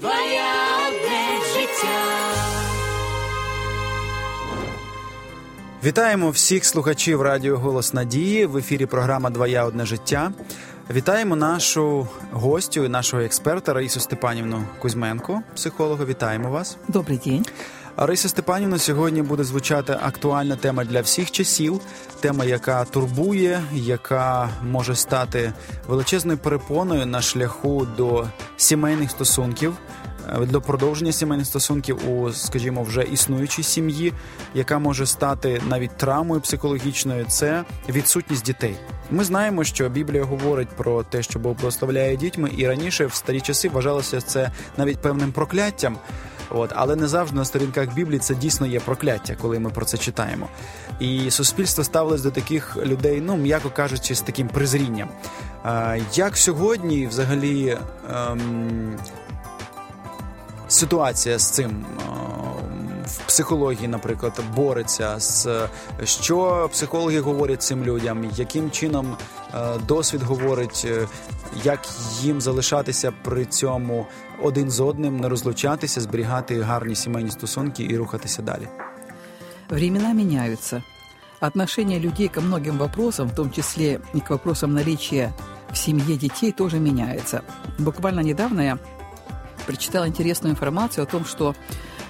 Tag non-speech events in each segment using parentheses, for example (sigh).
Твоя одне життя. Вітаємо всіх слухачів Радіо Голос Надії в ефірі програма Двоя одне життя. Вітаємо нашу гостю нашого експерта Раїсу Степанівну Кузьменко, психолога. Вітаємо вас. Добрий день. Раїса Степанівна сьогодні буде звучати актуальна тема для всіх часів. Тема, яка турбує, яка може стати величезною перепоною на шляху до сімейних стосунків, е, до продовження сімейних стосунків у, скажімо, вже існуючій сім'ї, яка може стати навіть травмою психологічною. Це відсутність дітей. Ми знаємо, що Біблія говорить про те, що Бог благословляє дітьми, і раніше в старі часи вважалося це навіть певним прокляттям. От, але не завжди на сторінках Біблії це дійсно є прокляття, коли ми про це читаємо. І суспільство ставилось до таких людей, ну м'яко кажучи, з таким презрінням. Як сьогодні, взагалі, ем, ситуація з цим е, психології, наприклад, бореться з що психологи говорять цим людям, яким чином е, досвід говорить, е, як їм залишатися при цьому один з одним, не розлучатися, зберігати гарні сімейні стосунки і рухатися далі. Времена меняются. Отношение людей ко многим вопросам, в том числе и к вопросам наличия в семье детей, тоже меняется. Буквально недавно я прочитала интересную информацию о том, что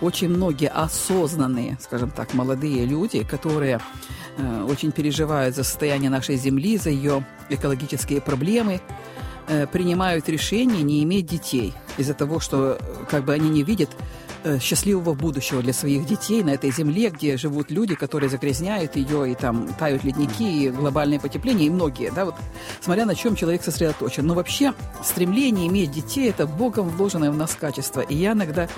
очень многие осознанные, скажем так, молодые люди, которые э, очень переживают за состояние нашей Земли, за ее экологические проблемы, э, принимают решение не иметь детей из-за того, что э, как бы они не видят счастливого будущего для своих детей на этой земле, где живут люди, которые загрязняют ее, и там тают ледники, и глобальное потепление, и многие, да, вот, смотря на чем человек сосредоточен. Но вообще стремление иметь детей – это Богом вложенное в нас качество. И я иногда,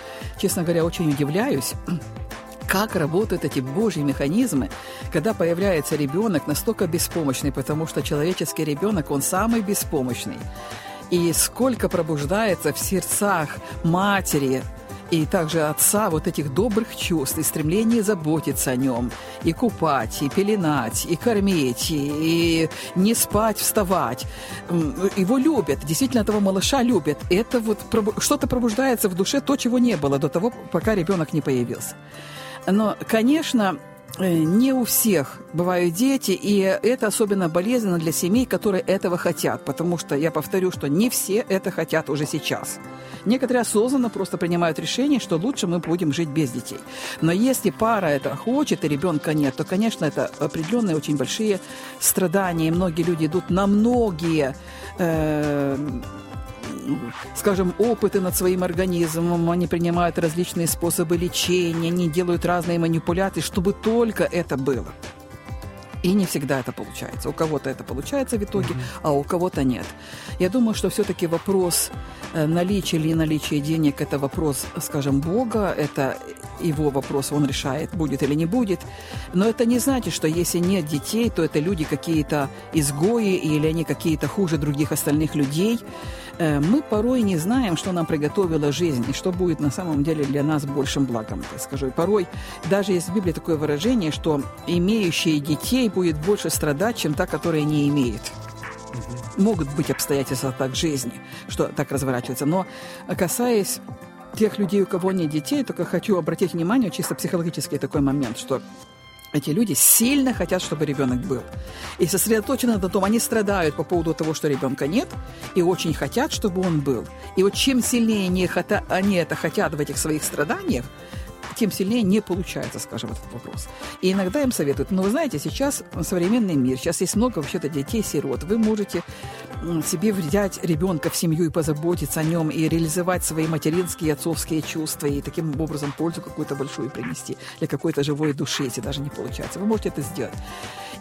честно говоря, очень удивляюсь, (clears throat) как работают эти божьи механизмы, когда появляется ребенок настолько беспомощный, потому что человеческий ребенок, он самый беспомощный. И сколько пробуждается в сердцах матери, и также отца вот этих добрых чувств и стремления заботиться о нем, и купать, и пеленать, и кормить, и, не спать, вставать. Его любят, действительно этого малыша любят. Это вот что-то пробуждается в душе, то, чего не было до того, пока ребенок не появился. Но, конечно, не у всех бывают дети, и это особенно болезненно для семей, которые этого хотят, потому что, я повторю, что не все это хотят уже сейчас. Некоторые осознанно просто принимают решение, что лучше мы будем жить без детей. Но если пара это хочет, и ребенка нет, то, конечно, это определенные очень большие страдания, и многие люди идут на многие э, скажем, опыты над своим организмом, они принимают различные способы лечения, они делают разные манипуляции, чтобы только это было. И не всегда это получается. У кого-то это получается в итоге, а у кого-то нет. Я думаю, что все-таки вопрос э, наличия или наличия денег – это вопрос, скажем, Бога, это его вопрос, он решает, будет или не будет. Но это не значит, что если нет детей, то это люди какие-то изгои или они какие-то хуже других остальных людей. Э, Мы порой не знаем, что нам приготовила жизнь и что будет на самом деле для нас большим благом, так скажу. И порой даже есть в Библии такое выражение, что имеющие детей будет больше страдать, чем та, которая не имеет. Могут быть обстоятельства так жизни, что так разворачивается. Но касаясь тех людей, у кого нет детей, только хочу обратить внимание, чисто психологический такой момент, что эти люди сильно хотят, чтобы ребенок был. И сосредоточены на том, они страдают по поводу того, что ребенка нет, и очень хотят, чтобы он был. И вот чем сильнее они, хота- они это хотят в этих своих страданиях, тем сильнее не получается, скажем, этот вопрос. И иногда им советуют, ну, вы знаете, сейчас современный мир, сейчас есть много вообще-то детей-сирот, вы можете себе взять ребенка в семью и позаботиться о нем, и реализовать свои материнские и отцовские чувства, и таким образом пользу какую-то большую принести для какой-то живой души, если даже не получается. Вы можете это сделать.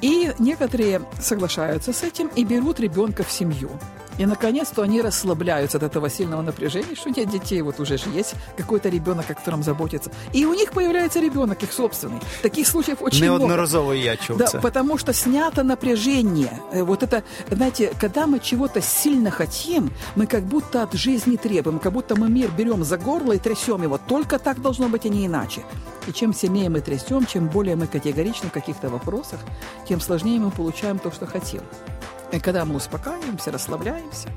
И некоторые соглашаются с этим и берут ребенка в семью. И, наконец-то, они расслабляются от этого сильного напряжения, что нет детей, вот уже же есть какой-то ребенок, о котором заботится. И у них появляется ребенок, их собственный. Таких случаев очень много. Неодноразово я чув Да, потому что снято напряжение. Э, Вот это, знаете, когда мы чего-то сильно хотим, мы как будто от жизни требуем, как будто мы мир берем за горло и трясем его. Только так должно быть, а не иначе. И чем сильнее мы трясем, чем более мы категоричны в каких-то вопросах, тем сложнее мы получаем то, что хотим. И когда мы успокаиваемся, расслабляемся,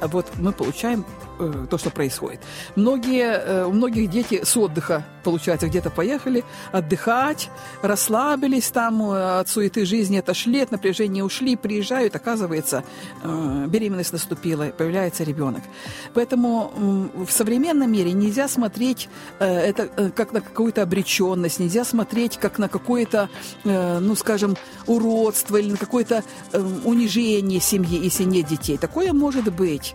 вот мы получаем э, то, что происходит. Многие, э, у многих дети с отдыха, получается, где-то поехали отдыхать, расслабились там, э, от суеты жизни отошли, от напряжения ушли, приезжают, оказывается, беременность наступила, появляется ребенок. Поэтому в современном мире нельзя смотреть это как на какую-то обреченность, нельзя смотреть как на какое-то, ну, скажем, уродство или на какое-то унижение семьи, если нет детей. Такое может быть.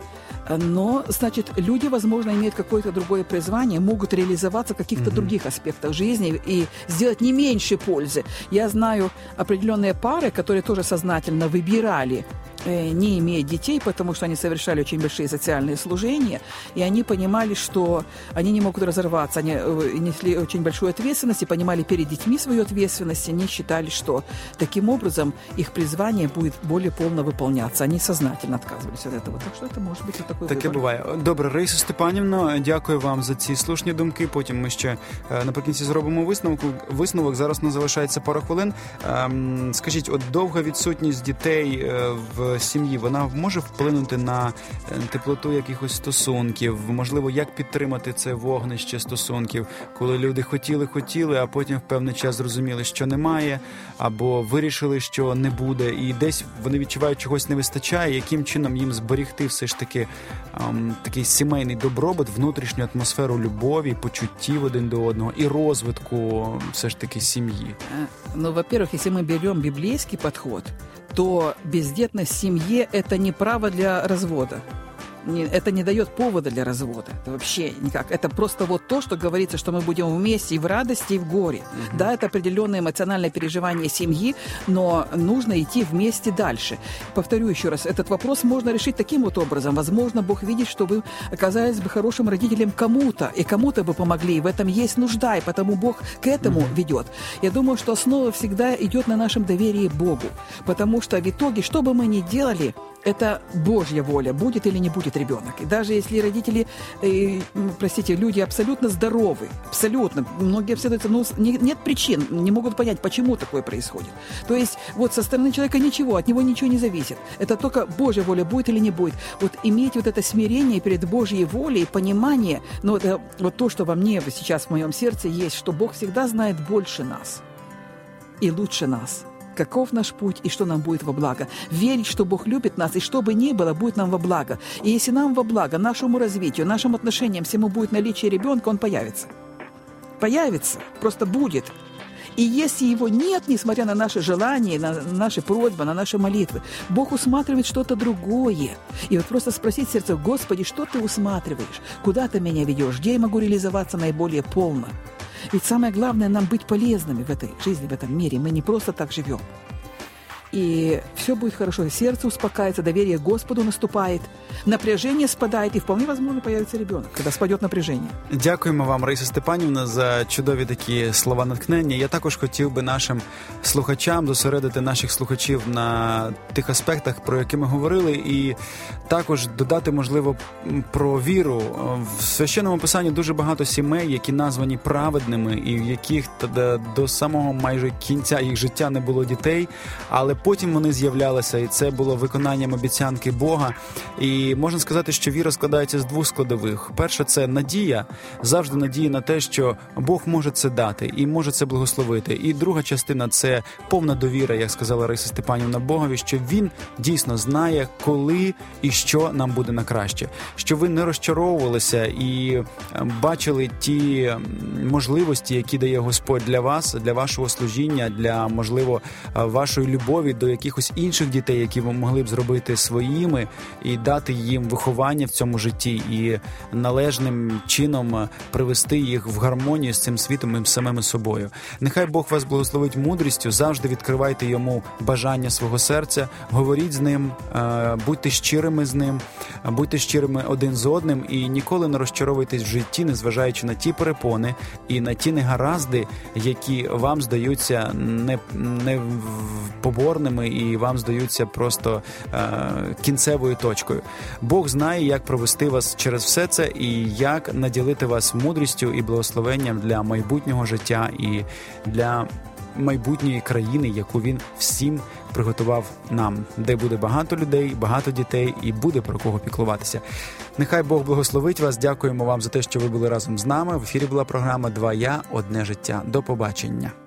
Но, значит, люди, возможно, имеют какое-то другое призвание, могут реализоваться в каких-то mm-hmm. других аспектах жизни и сделать не меньше пользы. Я знаю определенные пары, которые тоже сознательно выбирали не имея детей, потому что они совершали очень большие социальные служения, и они понимали, что они не могут разорваться, они э, несли очень большую ответственность и понимали перед детьми свою ответственность, они считали, что таким образом их призвание будет более полно выполняться. Они сознательно отказывались от этого. Так что это может быть вот такой Таке выбор. буває. Добре, Раїса Степанівна, дякую вам за ці слушні думки. Потім ми ще е, наприкінці зробимо висновок. Висновок зараз нас залишається пара хвилин. Ем, Скажіть, от довга відсутність дітей е, в сім'ї вона може вплинути на е, теплоту якихось стосунків, можливо, як підтримати це вогнище стосунків, коли люди хотіли, хотіли, а потім в певний час зрозуміли, що немає, або вирішили, що не буде, і десь вони відчувають, чогось не вистачає, яким чином їм зберігти все ж таки ем, такий сімейний добробут, внутрішню атмосферу любові, почуттів один до одного і розвитку все ж таки сім'ї. Ну, во-первых, если мы берем библейский подход, то бездетность в семье – это не право для развода не, это не дает повода для развода. Это вообще никак. Это просто вот то, что говорится, что мы будем вместе и в радости, и в горе. Угу. Да, это определенное эмоциональное переживание семьи, но нужно идти вместе дальше. Повторю еще раз, этот вопрос можно решить таким вот образом. Возможно, Бог видит, что вы оказались бы хорошим родителем кому-то, и кому-то бы помогли, и в этом есть нужда, и потому Бог к этому угу. ведет. Я думаю, что основа всегда идет на нашем доверии Богу, потому что в итоге, что бы мы ни делали, это Божья воля, будет или не будет ребенок. И даже если родители, э, простите, люди абсолютно здоровы, абсолютно, многие обследуются, но не, нет причин, не могут понять, почему такое происходит. То есть вот со стороны человека ничего, от него ничего не зависит. Это только Божья воля, будет или не будет. Вот иметь вот это смирение перед Божьей волей, понимание, ну это вот то, что во мне сейчас в моем сердце есть, что Бог всегда знает больше нас и лучше нас каков наш путь и что нам будет во благо. Верить, что Бог любит нас, и что бы ни было, будет нам во благо. И если нам во благо, нашему развитию, нашим отношениям всему будет наличие ребенка, он появится. Появится, просто будет. И если его нет, несмотря на наши желания, на наши просьбы, на наши молитвы, Бог усматривает что-то другое. И вот просто спросить сердце, Господи, что ты усматриваешь? Куда ты меня ведешь? Где я могу реализоваться наиболее полно? Ведь самое главное нам быть полезными в этой жизни, в этом мире. Мы не просто так живем и все будет хорошо. Сердце успокаивается, доверие Господу наступает, напряжение спадает, і вполне возможно появится ребенок, когда спадет напряжение. Дякуємо вам, Раїса Степанівна, за чудові такі слова натхнення. Я також хотів би нашим слухачам зосередити наших слухачів на тих аспектах, про які ми говорили, і також додати, можливо, про віру. В священному писанні дуже багато сімей, які названі праведними, і в яких до самого майже кінця їх життя не було дітей, але потім вони з'являлися, і це було виконанням обіцянки Бога. І можна сказати, що віра складається з двох складових: перша це надія, завжди надія на те, що Бог може це дати і може це благословити. І друга частина це повна довіра, як сказала Риса Степанівна Богові, що він дійсно знає, коли і що нам буде на краще, що ви не розчаровувалися і е, бачили ті можливості, які дає Господь для вас, для вашого служіння, для можливо е, вашої любові любові до якихось інших дітей, які ви могли б зробити своїми, і дати їм виховання в цьому житті, і належним чином привести їх в гармонію з цим світом і самими собою. Нехай Бог вас благословить мудрістю, завжди відкривайте йому бажання свого серця, говоріть з ним, е, будьте щирими з ним, будьте щирими один з одним і ніколи не розчаровуйтесь в житті, незважаючи на ті перепони і на ті негаразди, які вам здаються не не поборними, спорними і вам здаються просто е, кінцевою точкою. Бог знає, як провести вас через все це і як наділити вас мудрістю і благословенням для майбутнього життя і для майбутньої країни, яку він всім приготував нам, де буде багато людей, багато дітей і буде про кого піклуватися. Нехай Бог благословить вас. Дякуємо вам за те, що ви були разом з нами. В ефірі була програма Два я одне життя. До побачення.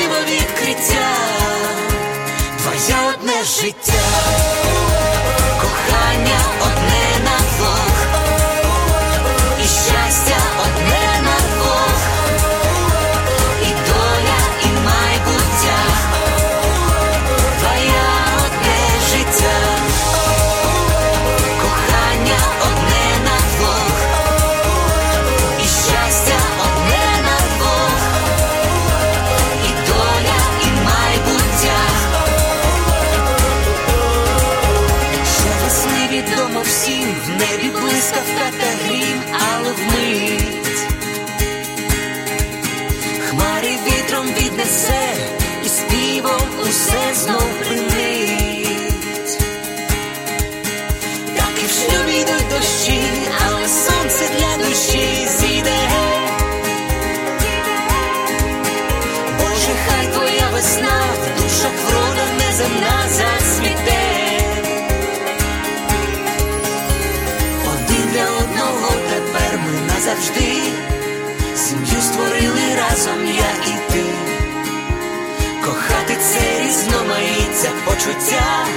життя. життя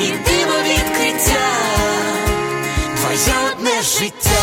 і диво відкриття, твоє одне життя.